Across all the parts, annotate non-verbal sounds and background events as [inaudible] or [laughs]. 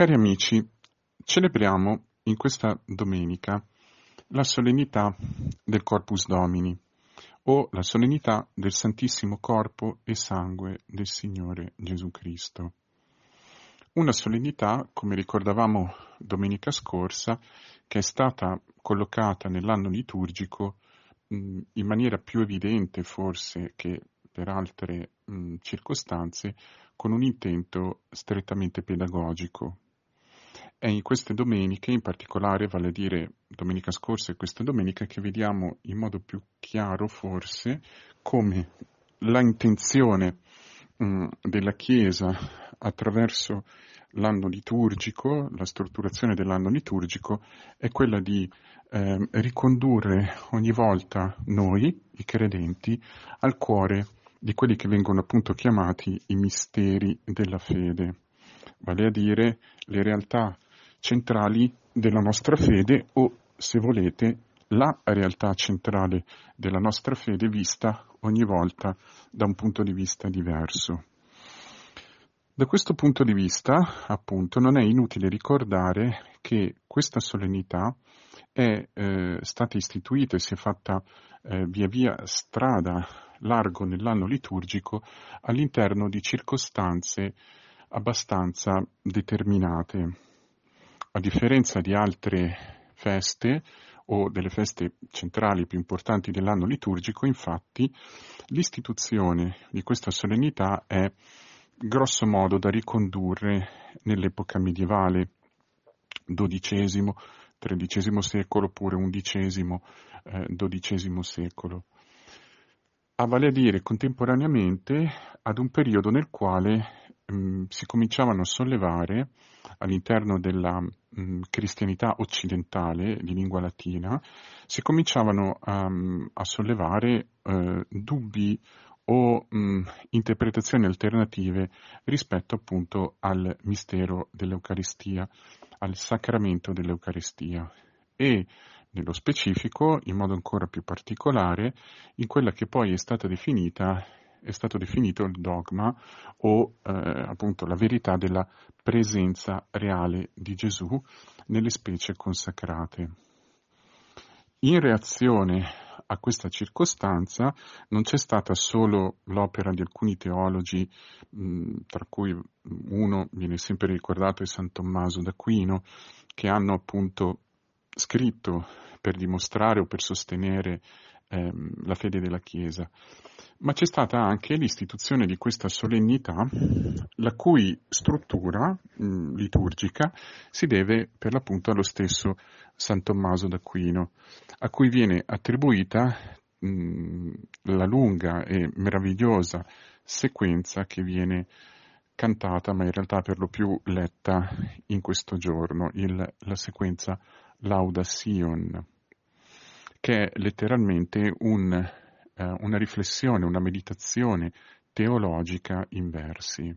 Cari amici, celebriamo in questa domenica la solennità del Corpus Domini o la solennità del Santissimo Corpo e Sangue del Signore Gesù Cristo. Una solennità, come ricordavamo domenica scorsa, che è stata collocata nell'anno liturgico in maniera più evidente forse che per altre mh, circostanze, con un intento strettamente pedagogico, è in queste domeniche, in particolare, vale a dire domenica scorsa e questa domenica, che vediamo in modo più chiaro forse come la intenzione mh, della Chiesa attraverso l'anno liturgico, la strutturazione dell'anno liturgico, è quella di eh, ricondurre ogni volta noi, i credenti, al cuore di quelli che vengono appunto chiamati i misteri della fede, vale a dire le realtà centrali della nostra fede o, se volete, la realtà centrale della nostra fede vista ogni volta da un punto di vista diverso. Da questo punto di vista, appunto, non è inutile ricordare che questa solennità è eh, stata istituita e si è fatta eh, via via strada largo nell'anno liturgico all'interno di circostanze abbastanza determinate. A differenza di altre feste o delle feste centrali più importanti dell'anno liturgico, infatti, l'istituzione di questa solennità è grosso modo da ricondurre nell'epoca medievale, XII, XIII secolo oppure XI, eh, XII secolo. A vale a dire contemporaneamente ad un periodo nel quale mh, mm, si cominciavano a sollevare all'interno della mh, mm, cristianità occidentale di lingua latina, si cominciavano a, a sollevare eh, dubbi o mh, interpretazioni alternative rispetto appunto al mistero dell'Eucaristia, al sacramento dell'Eucaristia e nello specifico, in modo ancora più particolare, in quella che poi è stata definita è stato definito il dogma o eh, appunto la verità della presenza reale di Gesù nelle specie consacrate. In reazione a questa circostanza non c'è stata solo l'opera di alcuni teologi, mh, tra cui uno viene sempre ricordato è San Tommaso d'Aquino, che hanno appunto scritto per dimostrare o per sostenere ehm, la fede della Chiesa, ma c'è stata anche l'istituzione di questa solennità, la cui struttura mh, liturgica si deve per l'appunto allo stesso San Tommaso d'Aquino, a cui viene attribuita mh, la lunga e meravigliosa sequenza che viene cantata, ma in realtà per lo più letta in questo giorno, il, la sequenza Lauda Sion, che è letteralmente un eh, una riflessione, una meditazione teologica in versi.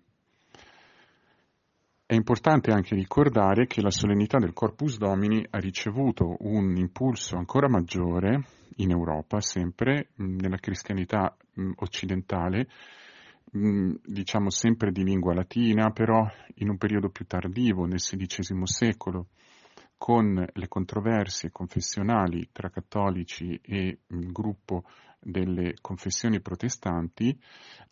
È importante anche ricordare che la solennità del Corpus Domini ha ricevuto un impulso ancora maggiore in Europa, sempre nella cristianità occidentale, diciamo sempre di lingua latina, però in un periodo più tardivo, nel XVI secolo, con le controversie confessionali tra cattolici e il gruppo delle confessioni protestanti,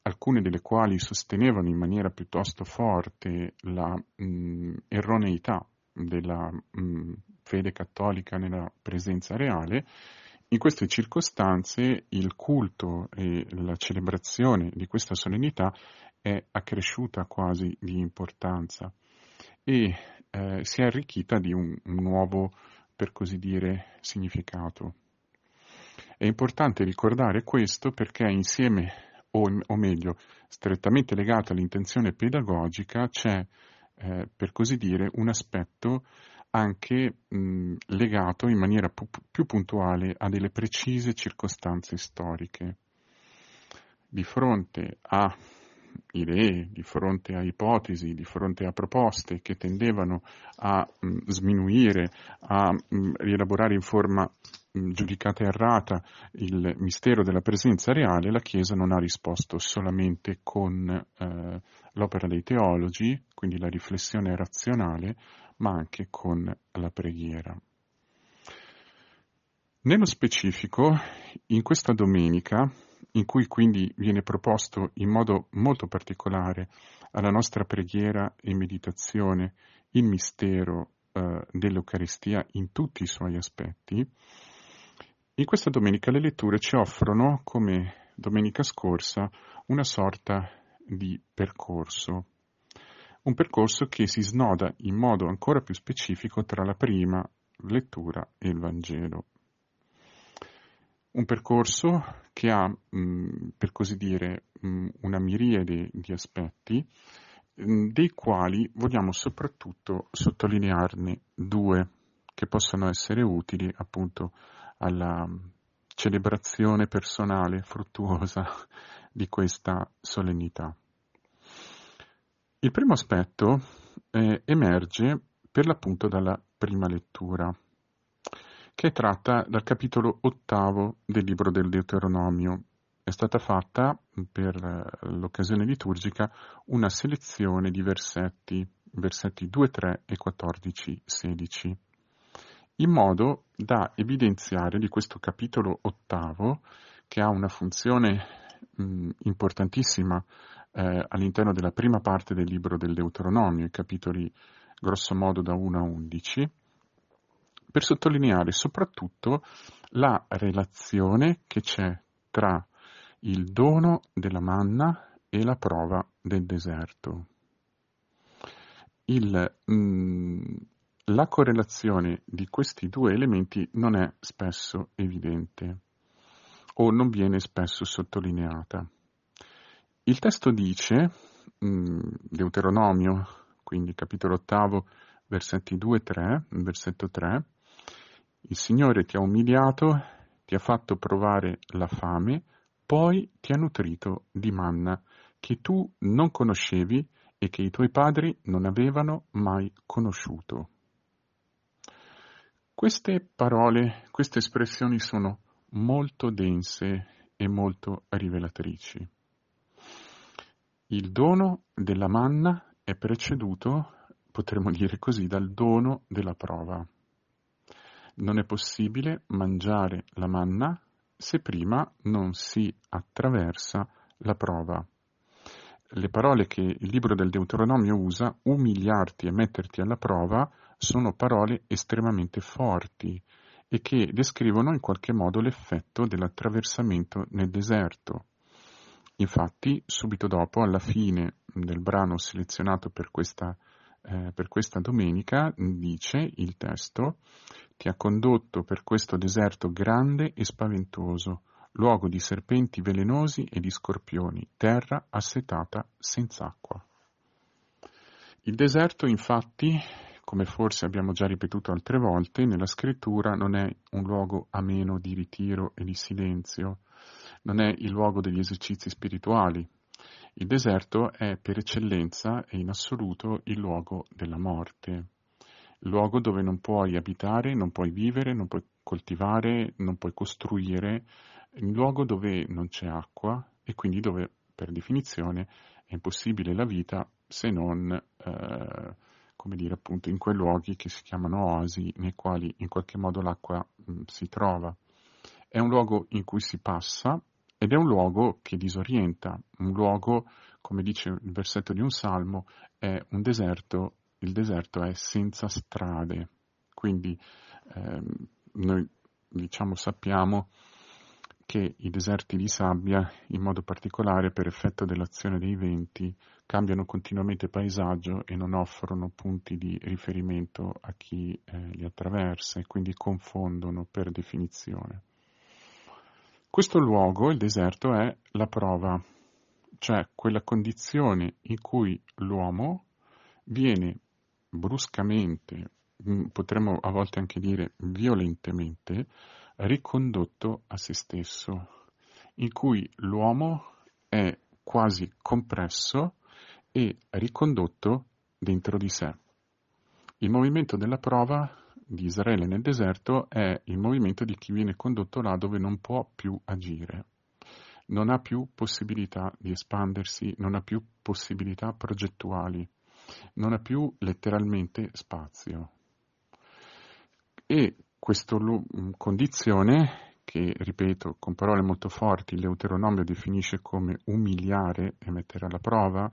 alcune delle quali sostenevano in maniera piuttosto forte la mh, erroneità della mh, fede cattolica nella presenza reale, in queste circostanze il culto e la celebrazione di questa solennità è accresciuta quasi di importanza. E eh, si è arricchita di un, un nuovo, per così dire, significato. È importante ricordare questo perché insieme, o, o meglio, strettamente legato all'intenzione pedagogica, c'è, eh, per così dire, un aspetto anche mh, legato in maniera pu- più puntuale a delle precise circostanze storiche. Di fronte a idee, di fronte a ipotesi, di fronte a proposte che tendevano a mh, sminuire, a mh, rielaborare in forma mh, giudicata errata il mistero della presenza reale, la Chiesa non ha risposto solamente con eh, l'opera dei teologi, quindi la riflessione razionale, ma anche con la preghiera. Nello specifico, in questa domenica, in cui quindi viene proposto in modo molto particolare alla nostra preghiera e meditazione il mistero eh, dell'Eucaristia in tutti i suoi aspetti, in questa domenica le letture ci offrono, come domenica scorsa, una sorta di percorso, un percorso che si snoda in modo ancora più specifico tra la prima lettura e il Vangelo. Un percorso che ha, mh, per così dire, mh, una miriade di aspetti, mh, dei quali vogliamo soprattutto sottolinearne due che possono essere utili appunto alla celebrazione personale fruttuosa [laughs] di questa solennità. Il primo aspetto eh, emerge per l'appunto dalla prima lettura, che è tratta dal capitolo ottavo del libro del Deuteronomio. È stata fatta per l'occasione liturgica una selezione di versetti, versetti 2, 3 e 14, 16 in modo da evidenziare di questo capitolo ottavo, che ha una funzione mh, importantissima eh, all'interno della prima parte del libro del Deuteronomio, i capitoli grosso modo da 1 a 11, per sottolineare soprattutto la relazione che c'è tra il dono della manna e la prova del deserto. Il, mh, la correlazione di questi due elementi non è spesso evidente o non viene spesso sottolineata. Il testo dice, mm, Deuteronomio, quindi capitolo ottavo, versetti 2 e 3, versetto 3, il Signore ti ha umiliato, ti ha fatto provare la fame, poi ti ha nutrito di manna che tu non conoscevi e che i tuoi padri non avevano mai conosciuto. Queste parole, queste espressioni sono molto dense e molto rivelatrici. Il dono della manna è preceduto, potremmo dire così, dal dono della prova. Non è possibile mangiare la manna se prima non si attraversa la prova. Le parole che il libro del Deuteronomio usa, umiliarti e metterti alla prova, sono parole estremamente forti e che descrivono in qualche modo l'effetto dell'attraversamento nel deserto. Infatti, subito dopo, alla fine del brano selezionato per questa, eh, per questa domenica, dice il testo, ti ha condotto per questo deserto grande e spaventoso, luogo di serpenti velenosi e di scorpioni, terra assetata senza acqua. Il deserto, infatti, come forse abbiamo già ripetuto altre volte, nella scrittura non è un luogo ameno di ritiro e di silenzio, non è il luogo degli esercizi spirituali. Il deserto è per eccellenza e in assoluto il luogo della morte, luogo dove non puoi abitare, non puoi vivere, non puoi coltivare, non puoi costruire, il luogo dove non c'è acqua e quindi dove per definizione è impossibile la vita se non eh, come dire, appunto, in quei luoghi che si chiamano oasi, nei quali in qualche modo l'acqua mh, mm, si trova. È un luogo in cui si passa ed è un luogo che disorienta, un luogo, come dice il versetto di un salmo, è un deserto, il deserto è senza strade. Quindi ehm, noi diciamo sappiamo che i deserti di sabbia, in modo particolare per effetto dell'azione dei venti, cambiano continuamente paesaggio e non offrono punti di riferimento a chi eh, li attraversa e quindi confondono per definizione. Questo luogo, il deserto, è la prova, cioè quella condizione in cui l'uomo viene bruscamente, mm, potremmo a volte anche dire violentemente, ricondotto a se stesso, in cui l'uomo è quasi compresso e ricondotto dentro di sé. Il movimento della prova di Israele nel deserto è il movimento di chi viene condotto là dove non può più agire, non ha più possibilità di espandersi, non ha più possibilità progettuali, non ha più letteralmente spazio. E questa mm, condizione, che ripeto con parole molto forti, l'Euteronomio definisce come umiliare e mettere alla prova,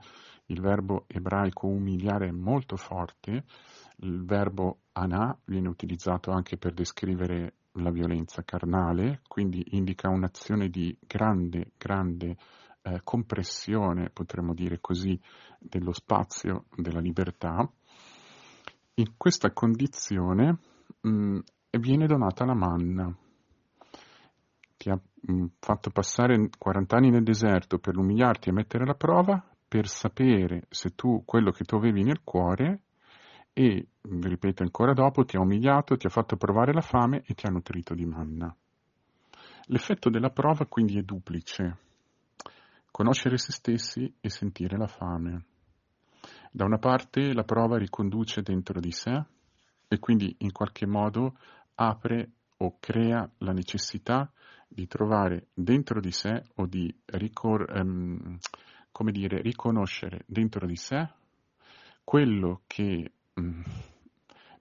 il verbo ebraico umiliare è molto forte, il verbo anà viene utilizzato anche per descrivere la violenza carnale, quindi indica un'azione di grande, grande eh, compressione, potremmo dire così, dello spazio della libertà. In questa condizione mh, mm, viene donata la manna. Ti ha mh, mm, fatto passare 40 anni nel deserto per umiliarti e mettere alla prova, per sapere se tu quello che tu avevi nel cuore e, ripeto ancora dopo, ti ha umiliato, ti ha fatto provare la fame e ti ha nutrito di manna. L'effetto della prova quindi è duplice. Conoscere se stessi e sentire la fame. Da una parte la prova riconduce dentro di sé e quindi in qualche modo apre o crea la necessità di trovare dentro di sé o di ricor- ehm, dire, riconoscere dentro di sé quello che, mm,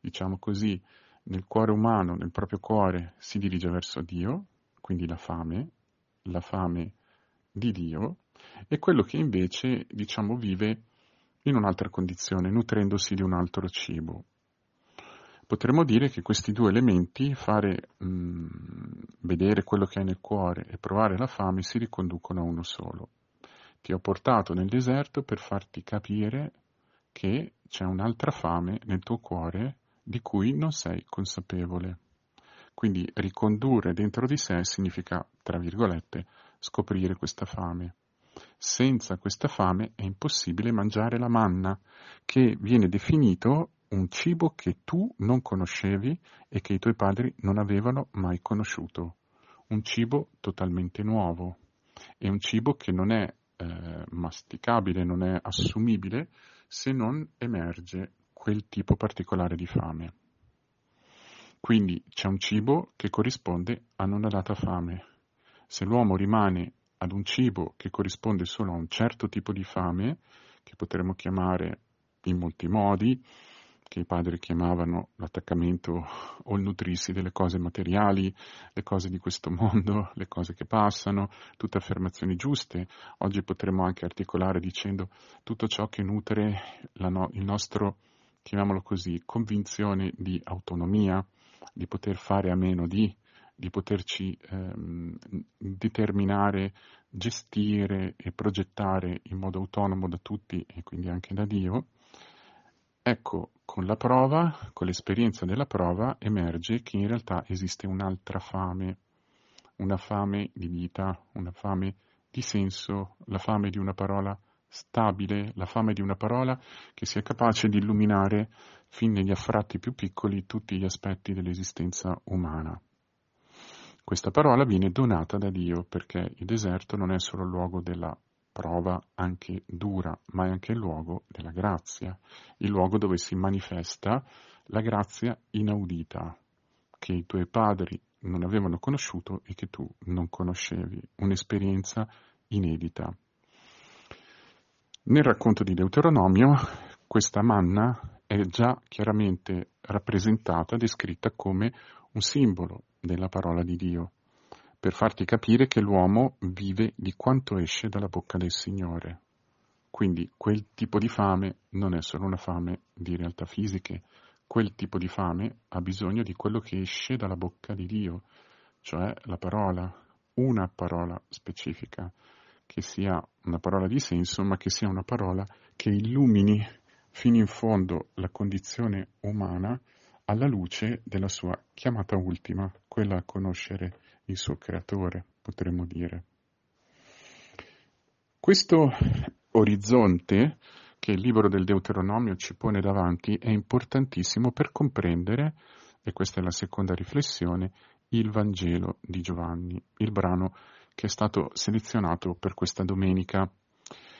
diciamo così, nel cuore umano, nel proprio cuore, si dirige verso Dio, quindi la fame, la fame di Dio, e quello che invece, diciamo, vive in un'altra condizione, nutrendosi di un altro cibo. Potremmo dire che questi due elementi, fare mh, mm, vedere quello che hai nel cuore e provare la fame, si riconducono a uno solo. Ti ho portato nel deserto per farti capire che c'è un'altra fame nel tuo cuore di cui non sei consapevole. Quindi ricondurre dentro di sé significa, tra virgolette, scoprire questa fame. Senza questa fame è impossibile mangiare la manna, che viene definito un cibo che tu non conoscevi e che i tuoi padri non avevano mai conosciuto. Un cibo totalmente nuovo. È un cibo che non è eh, masticabile, non è assumibile se non emerge quel tipo particolare di fame. Quindi c'è un cibo che corrisponde a una data fame. Se l'uomo rimane ad un cibo che corrisponde solo a un certo tipo di fame, che potremmo chiamare in molti modi, che i padri chiamavano l'attaccamento o il nutrirsi delle cose materiali, le cose di questo mondo, [laughs] le cose che passano, tutte affermazioni giuste. Oggi potremmo anche articolare dicendo tutto ciò che nutre no, il nostro, chiamiamolo così, convinzione di autonomia, di poter fare a meno di, di poterci ehm, determinare, gestire e progettare in modo autonomo da tutti e quindi anche da Dio Ecco, con la prova, con l'esperienza della prova, emerge che in realtà esiste un'altra fame, una fame di vita, una fame di senso, la fame di una parola stabile, la fame di una parola che sia capace di illuminare fin negli affratti più piccoli tutti gli aspetti dell'esistenza umana. Questa parola viene donata da Dio perché il deserto non è solo il luogo della prova anche dura, ma è anche il luogo della grazia, il luogo dove si manifesta la grazia inaudita che i tuoi padri non avevano conosciuto e che tu non conoscevi, un'esperienza inedita. Nel racconto di Deuteronomio questa manna è già chiaramente rappresentata, descritta come un simbolo della parola di Dio per farti capire che l'uomo vive di quanto esce dalla bocca del Signore. Quindi quel tipo di fame non è solo una fame di realtà fisiche, quel tipo di fame ha bisogno di quello che esce dalla bocca di Dio, cioè la parola, una parola specifica, che sia una parola di senso, ma che sia una parola che illumini fino in fondo la condizione umana alla luce della sua chiamata ultima, quella a conoscere il suo creatore, potremmo dire. Questo orizzonte che il libro del Deuteronomio ci pone davanti è importantissimo per comprendere, e questa è la seconda riflessione, il Vangelo di Giovanni, il brano che è stato selezionato per questa domenica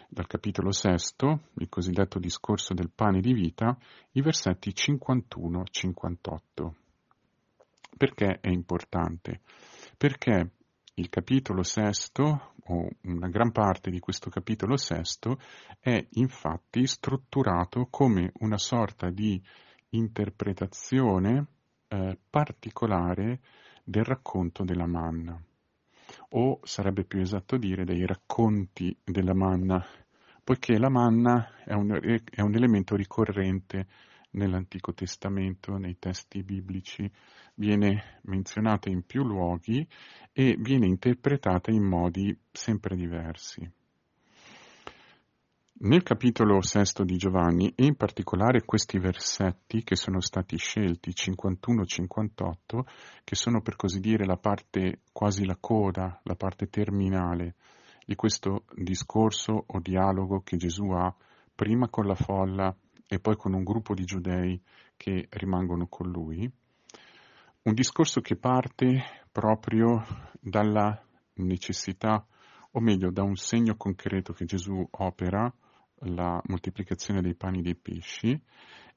dal capitolo sesto, il cosiddetto discorso del pane di vita, i versetti 51-58. Perché è importante? Perché Il capitolo sesto, o una gran parte di questo capitolo sesto, è infatti strutturato come una sorta di interpretazione eh, particolare del racconto della manna, o sarebbe più esatto dire dei racconti della manna, poiché la manna è un, è un elemento ricorrente nell'Antico Testamento, nei testi biblici, viene menzionata in più luoghi e viene interpretata in modi sempre diversi. Nel capitolo sesto di Giovanni, e in particolare questi versetti che sono stati scelti, 51-58, che sono per così dire la parte, quasi la coda, la parte terminale di questo discorso o dialogo che Gesù ha prima con la folla e poi con un gruppo di giudei che rimangono con lui, un discorso che parte proprio dalla necessità, o meglio da un segno concreto che Gesù opera, la moltiplicazione dei pani dei pesci,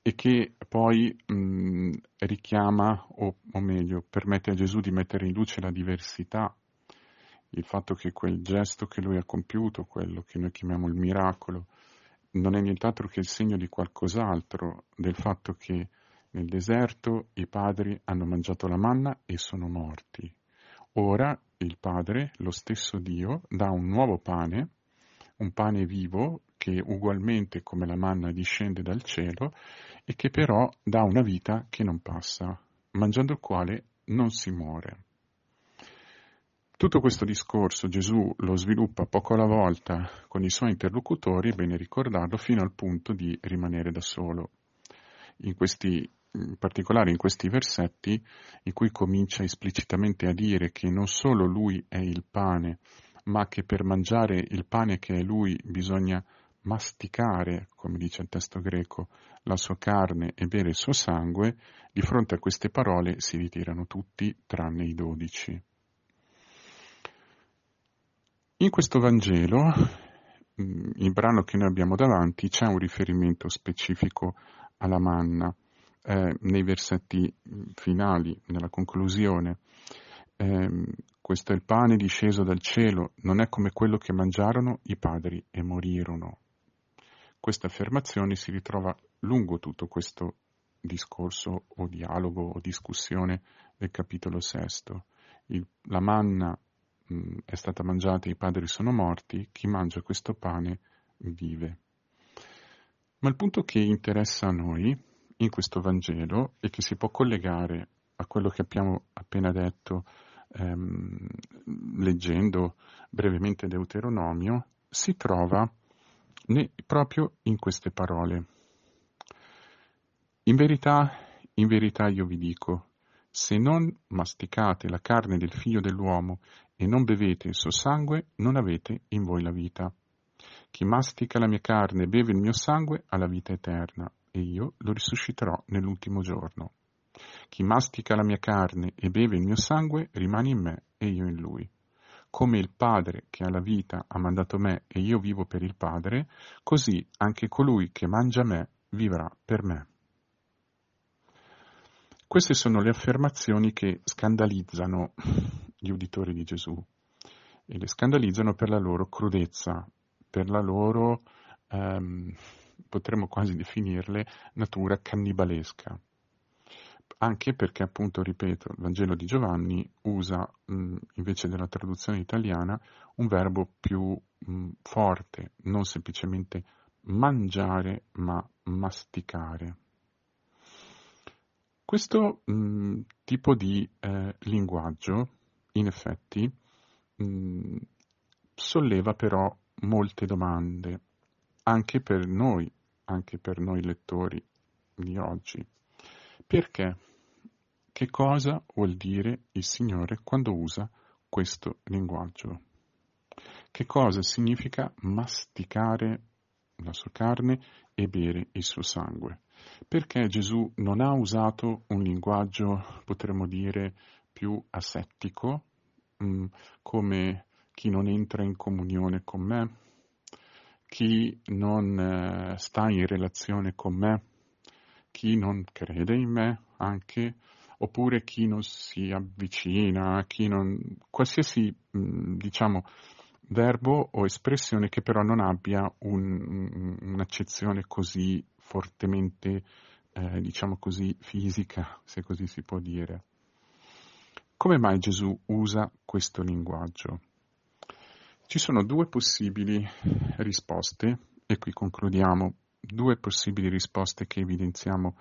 e che poi mh, richiama, o, o meglio, permette a Gesù di mettere in luce la diversità il fatto che quel gesto che lui ha compiuto, quello che noi chiamiamo il miracolo, non è nient'altro che il segno di qualcos'altro, del fatto che nel deserto i padri hanno mangiato la manna e sono morti. Ora il Padre, lo stesso Dio, dà un nuovo pane, un pane vivo che ugualmente come la manna discende dal cielo e che però dà una vita che non passa, mangiando il quale non si muore. Tutto questo discorso Gesù lo sviluppa poco alla volta con i suoi interlocutori, è bene ricordarlo, fino al punto di rimanere da solo. In, questi, in particolare in questi versetti in cui comincia esplicitamente a dire che non solo lui è il pane, ma che per mangiare il pane che è lui bisogna masticare, come dice il testo greco, la sua carne e bere il suo sangue, di fronte a queste parole si ritirano tutti tranne i dodici. In questo Vangelo, mm, il brano che noi abbiamo davanti, c'è un riferimento specifico alla manna. Eh, nei versetti mm, finali, nella conclusione, eh, questo è il pane disceso dal cielo, non è come quello che mangiarono i padri e morirono. Questa affermazione si ritrova lungo tutto questo discorso o dialogo o discussione del capitolo sesto. Il, la manna Mm, è stata mangiata e i padri sono morti, chi mangia questo pane vive. Ma il punto che interessa a noi in questo Vangelo e che si può collegare a quello che abbiamo appena detto ehm, leggendo brevemente Deuteronomio, si trova ne, proprio in queste parole. In verità, in verità io vi dico, se non masticate la carne del figlio dell'uomo e non bevete il suo sangue, non avete in voi la vita. Chi mastica la mia carne e beve il mio sangue ha la vita eterna, e io lo risusciterò nell'ultimo giorno. Chi mastica la mia carne e beve il mio sangue rimane in me e io in lui. Come il Padre che ha la vita ha mandato me e io vivo per il Padre, così anche colui che mangia me vivrà per me. Queste sono le affermazioni che scandalizzano gli uditori di Gesù e le scandalizzano per la loro crudezza, per la loro, ehm, potremmo quasi definirle, natura cannibalesca. Anche perché, appunto, ripeto, il Vangelo di Giovanni usa, mh, invece della traduzione italiana, un verbo più mh, forte, non semplicemente mangiare, ma masticare. Questo mh, tipo di eh, linguaggio in effetti solleva però molte domande, anche per noi, anche per noi lettori di oggi. Perché? Che cosa vuol dire il Signore quando usa questo linguaggio? Che cosa significa masticare la sua carne e bere il suo sangue? Perché Gesù non ha usato un linguaggio, potremmo dire, più asettico, mm, come chi non entra in comunione con me, chi non eh, sta in relazione con me, chi non crede in me anche, oppure chi non si avvicina, chi non, qualsiasi mm, diciamo, verbo o espressione che però non abbia un, un'accezione così fortemente, eh, diciamo così, fisica, se così si può dire. Come mai Gesù usa questo linguaggio? Ci sono due possibili risposte, e qui concludiamo, due possibili risposte che evidenziamo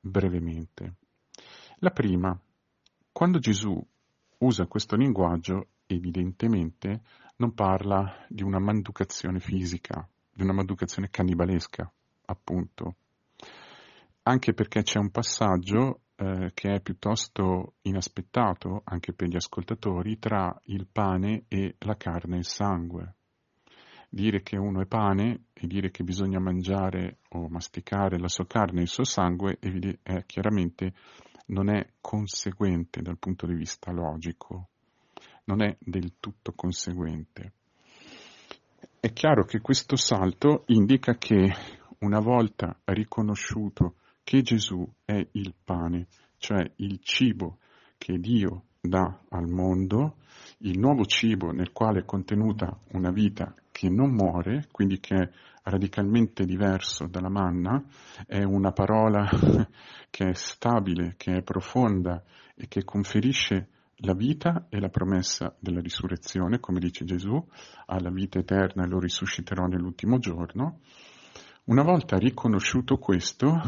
brevemente. La prima, quando Gesù usa questo linguaggio, evidentemente non parla di una manducazione fisica, di una manducazione cannibalesca, appunto. Anche perché c'è un passaggio eh, che è piuttosto inaspettato, anche per gli ascoltatori, tra il pane e la carne e il sangue. Dire che uno è pane e dire che bisogna mangiare o masticare la sua carne e il suo sangue è chiaramente non è conseguente dal punto di vista logico non è del tutto conseguente. È chiaro che questo salto indica che una volta riconosciuto che Gesù è il pane, cioè il cibo che Dio dà al mondo, il nuovo cibo nel quale è contenuta una vita che non muore, quindi che è radicalmente diverso dalla manna, è una parola [laughs] che è stabile, che è profonda e che conferisce la vita è la promessa della risurrezione, come dice Gesù, alla vita eterna e lo risusciterò nell'ultimo giorno. Una volta riconosciuto questo,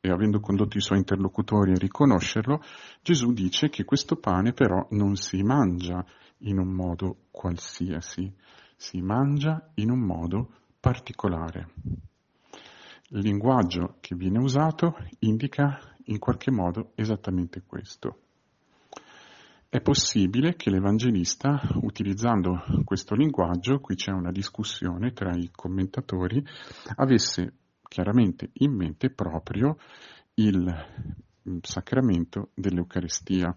e avendo condotto i suoi interlocutori a riconoscerlo, Gesù dice che questo pane però non si mangia in un modo qualsiasi, si mangia in un modo particolare. Il linguaggio che viene usato indica in qualche modo esattamente questo. È possibile che l'Evangelista, utilizzando questo linguaggio, qui c'è una discussione tra i commentatori, avesse chiaramente in mente proprio il sacramento dell'Eucaristia,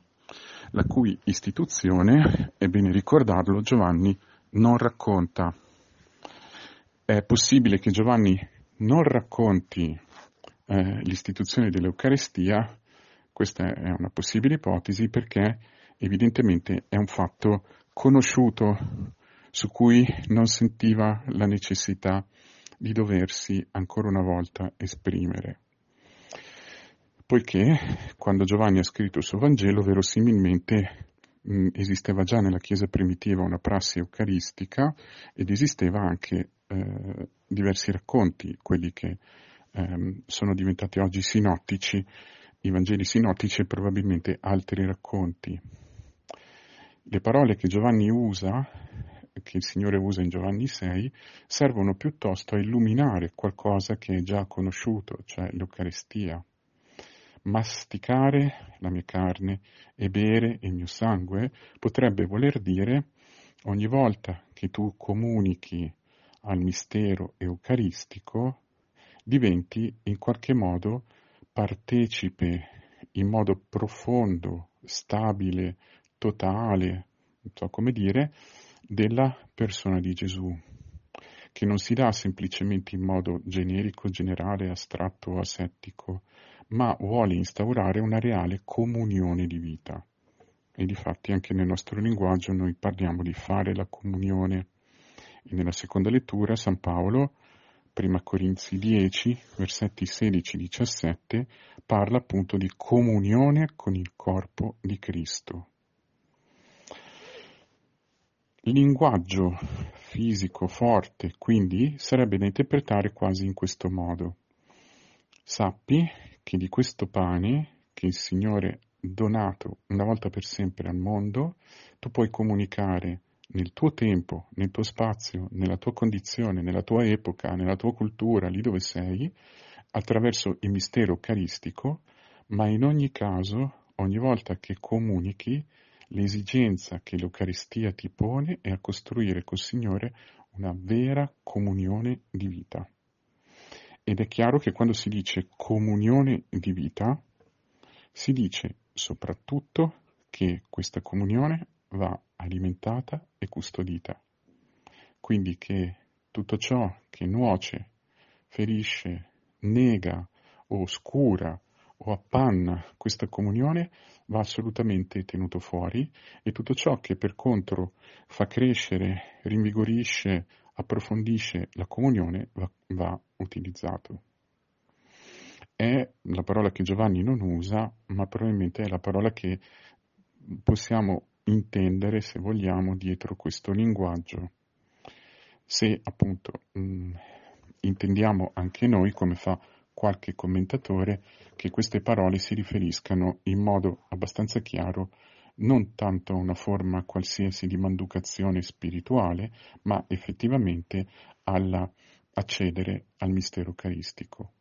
la cui istituzione, è bene ricordarlo, Giovanni non racconta. È possibile che Giovanni non racconti eh, l'istituzione dell'Eucaristia, questa è una possibile ipotesi perché evidentemente è un fatto conosciuto su cui non sentiva la necessità di doversi ancora una volta esprimere. Poiché quando Giovanni ha scritto il suo Vangelo, verosimilmente mh, esisteva già nella Chiesa primitiva una prassi eucaristica ed esisteva anche eh, diversi racconti, quelli che ehm, sono diventati oggi sinottici, i Vangeli sinottici e probabilmente altri racconti le parole che Giovanni usa, che il Signore usa in Giovanni 6, servono piuttosto a illuminare qualcosa che è già conosciuto, cioè l'Eucarestia. Masticare la mia carne e bere il mio sangue potrebbe voler dire ogni volta che tu comunichi al mistero eucaristico, diventi in qualche modo partecipe in modo profondo, stabile, totale, non so come dire, della persona di Gesù, che non si dà semplicemente in modo generico, generale, astratto o asettico, ma vuole instaurare una reale comunione di vita. E difatti anche nel nostro linguaggio noi parliamo di fare la comunione. E nella seconda lettura San Paolo, prima Corinzi 10, versetti 16-17, parla appunto di comunione con il corpo di Cristo. Il linguaggio fisico forte, quindi, sarebbe da interpretare quasi in questo modo. Sappi che di questo pane che il Signore ha donato una volta per sempre al mondo, tu puoi comunicare nel tuo tempo, nel tuo spazio, nella tua condizione, nella tua epoca, nella tua cultura, lì dove sei, attraverso il mistero eucaristico, ma in ogni caso, ogni volta che comunichi, L'esigenza che l'Eucaristia ti pone è a costruire col Signore una vera comunione di vita. Ed è chiaro che quando si dice comunione di vita, si dice soprattutto che questa comunione va alimentata e custodita. Quindi che tutto ciò che nuoce, ferisce, nega, oscura o appanna questa comunione va assolutamente tenuto fuori e tutto ciò che per contro fa crescere, rinvigorisce, approfondisce la comunione va, va utilizzato. È la parola che Giovanni non usa, ma probabilmente è la parola che possiamo intendere, se vogliamo, dietro questo linguaggio. Se appunto mh, intendiamo anche noi, come fa qualche commentatore, che queste parole si riferiscano in modo abbastanza chiaro non tanto una forma qualsiasi di manducazione spirituale, ma effettivamente alla accedere al mistero eucaristico.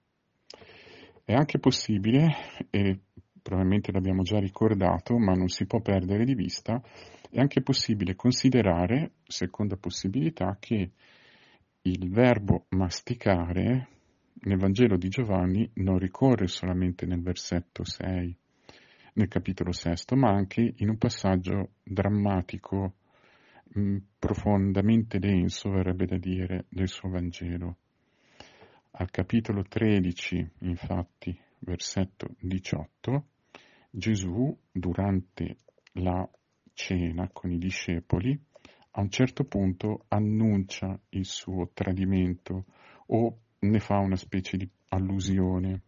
È anche possibile, e probabilmente l'abbiamo già ricordato, ma non si può perdere di vista, è anche possibile considerare, seconda possibilità, che il verbo masticare nel Vangelo di Giovanni non ricorre solamente nel versetto 6, nel capitolo 6, ma anche in un passaggio drammatico, mh, mm, profondamente denso, verrebbe da dire, del suo Vangelo. Al capitolo 13, infatti, versetto 18, Gesù, durante la cena con i discepoli, a un certo punto annuncia il suo tradimento o ne fa una specie di allusione.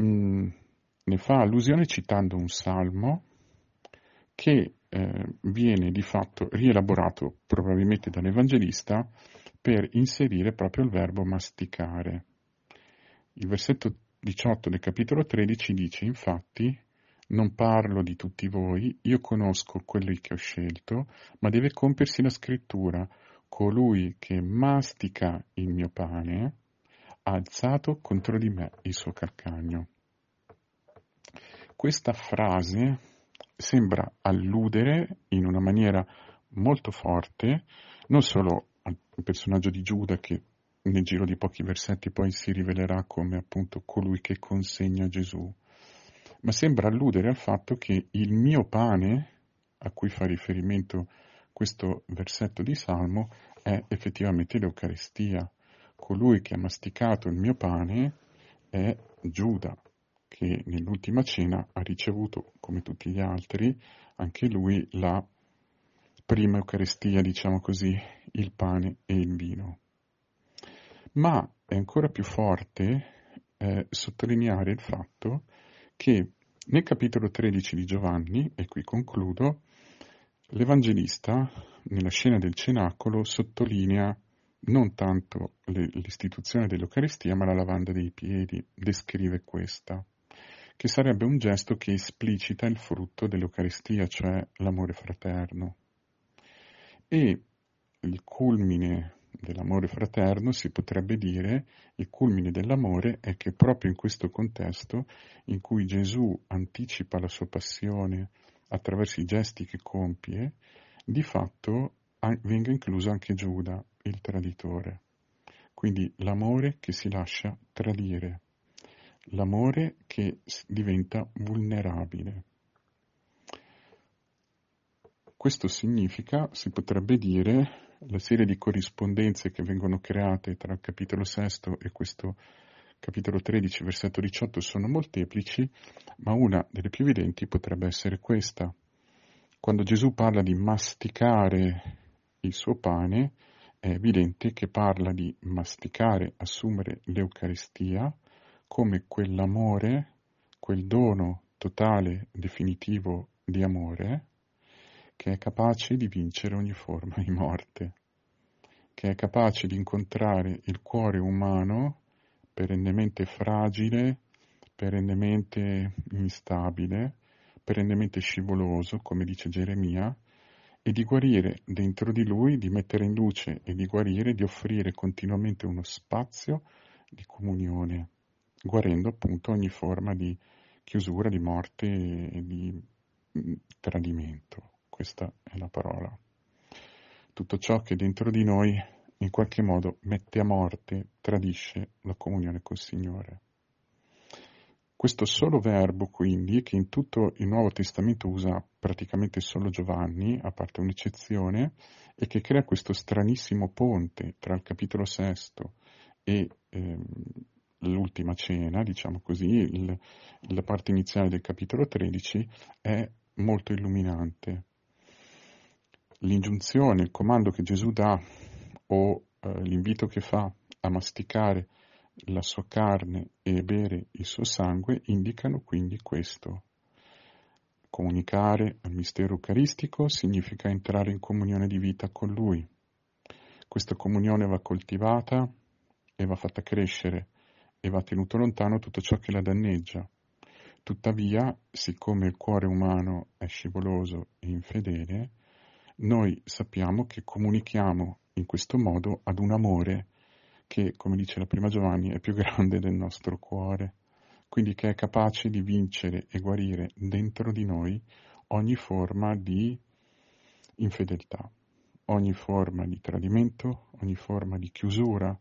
Mm, ne fa allusione citando un salmo che eh, viene di fatto rielaborato probabilmente dall'Evangelista per inserire proprio il verbo masticare. Il versetto 18 del capitolo 13 dice infatti non parlo di tutti voi, io conosco quelli che ho scelto, ma deve compiersi la scrittura, colui che mastica il mio pane ha alzato contro di me il suo calcagno. Questa frase sembra alludere in una maniera molto forte non solo al personaggio di Giuda che nel giro di pochi versetti poi si rivelerà come appunto colui che consegna Gesù, ma sembra alludere al fatto che il mio pane, a cui fa riferimento questo versetto di Salmo, è effettivamente l'Eucaristia. Colui che ha masticato il mio pane è Giuda, che nell'ultima cena ha ricevuto, come tutti gli altri, anche lui la prima Eucaristia, diciamo così, il pane e il vino. Ma è ancora più forte eh, sottolineare il fatto che nel capitolo 13 di Giovanni, e qui concludo, l'Evangelista, nella scena del cenacolo, sottolinea non tanto l'istituzione dell'Eucaristia, ma la lavanda dei piedi, descrive questa, che sarebbe un gesto che esplicita il frutto dell'Eucaristia, cioè l'amore fraterno. E il culmine dell'amore fraterno, si potrebbe dire, il culmine dell'amore è che proprio in questo contesto in cui Gesù anticipa la sua passione attraverso i gesti che compie, di fatto venga incluso anche Giuda, il traditore. Quindi l'amore che si lascia tradire, l'amore che diventa vulnerabile. Questo significa, si potrebbe dire, la serie di corrispondenze che vengono create tra il capitolo sesto e questo capitolo 13, versetto 18 sono molteplici, ma una delle più evidenti potrebbe essere questa. Quando Gesù parla di masticare il suo pane, è evidente che parla di masticare, assumere l'Eucaristia come quell'amore, quel dono totale, definitivo di amore, che è capace di vincere ogni forma di morte, che è capace di incontrare il cuore umano perennemente fragile, perennemente instabile, perennemente scivoloso, come dice Geremia, e di guarire dentro di lui, di mettere in luce e di guarire, di offrire continuamente uno spazio di comunione, guarendo appunto ogni forma di chiusura, di morte e di mm, tradimento questa è la parola. Tutto ciò che dentro di noi in qualche modo mette a morte, tradisce la comunione col Signore. Questo solo verbo, quindi, che in tutto il Nuovo Testamento usa praticamente solo Giovanni, a parte un'eccezione, e che crea questo stranissimo ponte tra il capitolo sesto e ehm, all'ultima cena, diciamo così, il, la parte iniziale del capitolo 13 è molto illuminante. L'ingiunzione, il comando che Gesù dà o eh, l'invito che fa a masticare la sua carne e bere il suo sangue indicano quindi questo. Comunicare al mistero eucaristico significa entrare in comunione di vita con Lui. Questa comunione va coltivata e va fatta crescere e va tenuto lontano tutto ciò che la danneggia. Tuttavia, siccome il cuore umano è scivoloso e infedele, noi sappiamo che comunichiamo in questo modo ad un amore che, come dice la prima Giovanni, è più [laughs] grande del nostro cuore, quindi che è capace di vincere e guarire dentro di noi ogni forma di infedeltà, ogni forma di tradimento, ogni forma di chiusura,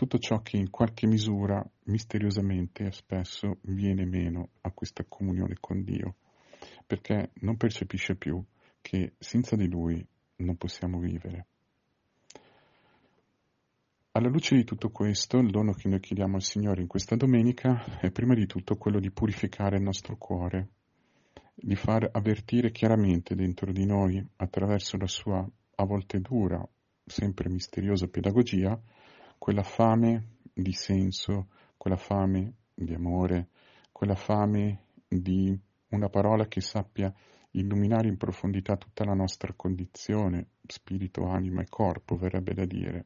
tutto ciò che in qualche misura misteriosamente e spesso viene meno a questa comunione con Dio, perché non percepisce più che senza di Lui non possiamo vivere. Alla luce di tutto questo, il dono che noi chiediamo al Signore in questa domenica è prima di tutto quello di purificare il nostro cuore, di far avvertire chiaramente dentro di noi, attraverso la sua a volte dura, sempre misteriosa pedagogia, quella fame di senso, quella fame di amore, quella fame di una parola che sappia illuminare in profondità tutta la nostra condizione, spirito, anima e corpo, verrebbe da dire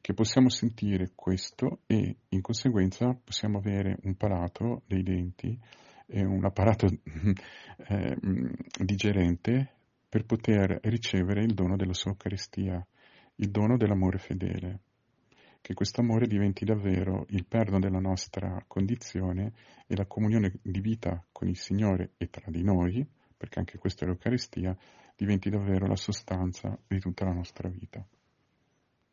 che possiamo sentire questo e in conseguenza possiamo avere un palato dei denti e un apparato [laughs] eh, digerente per poter ricevere il dono della sua Eucaristia, il dono dell'amore fedele. Che questo amore diventi davvero il perno della nostra condizione e la comunione di vita con il Signore e tra di noi, perché anche questa è l'Eucaristia, diventi davvero la sostanza di tutta la nostra vita.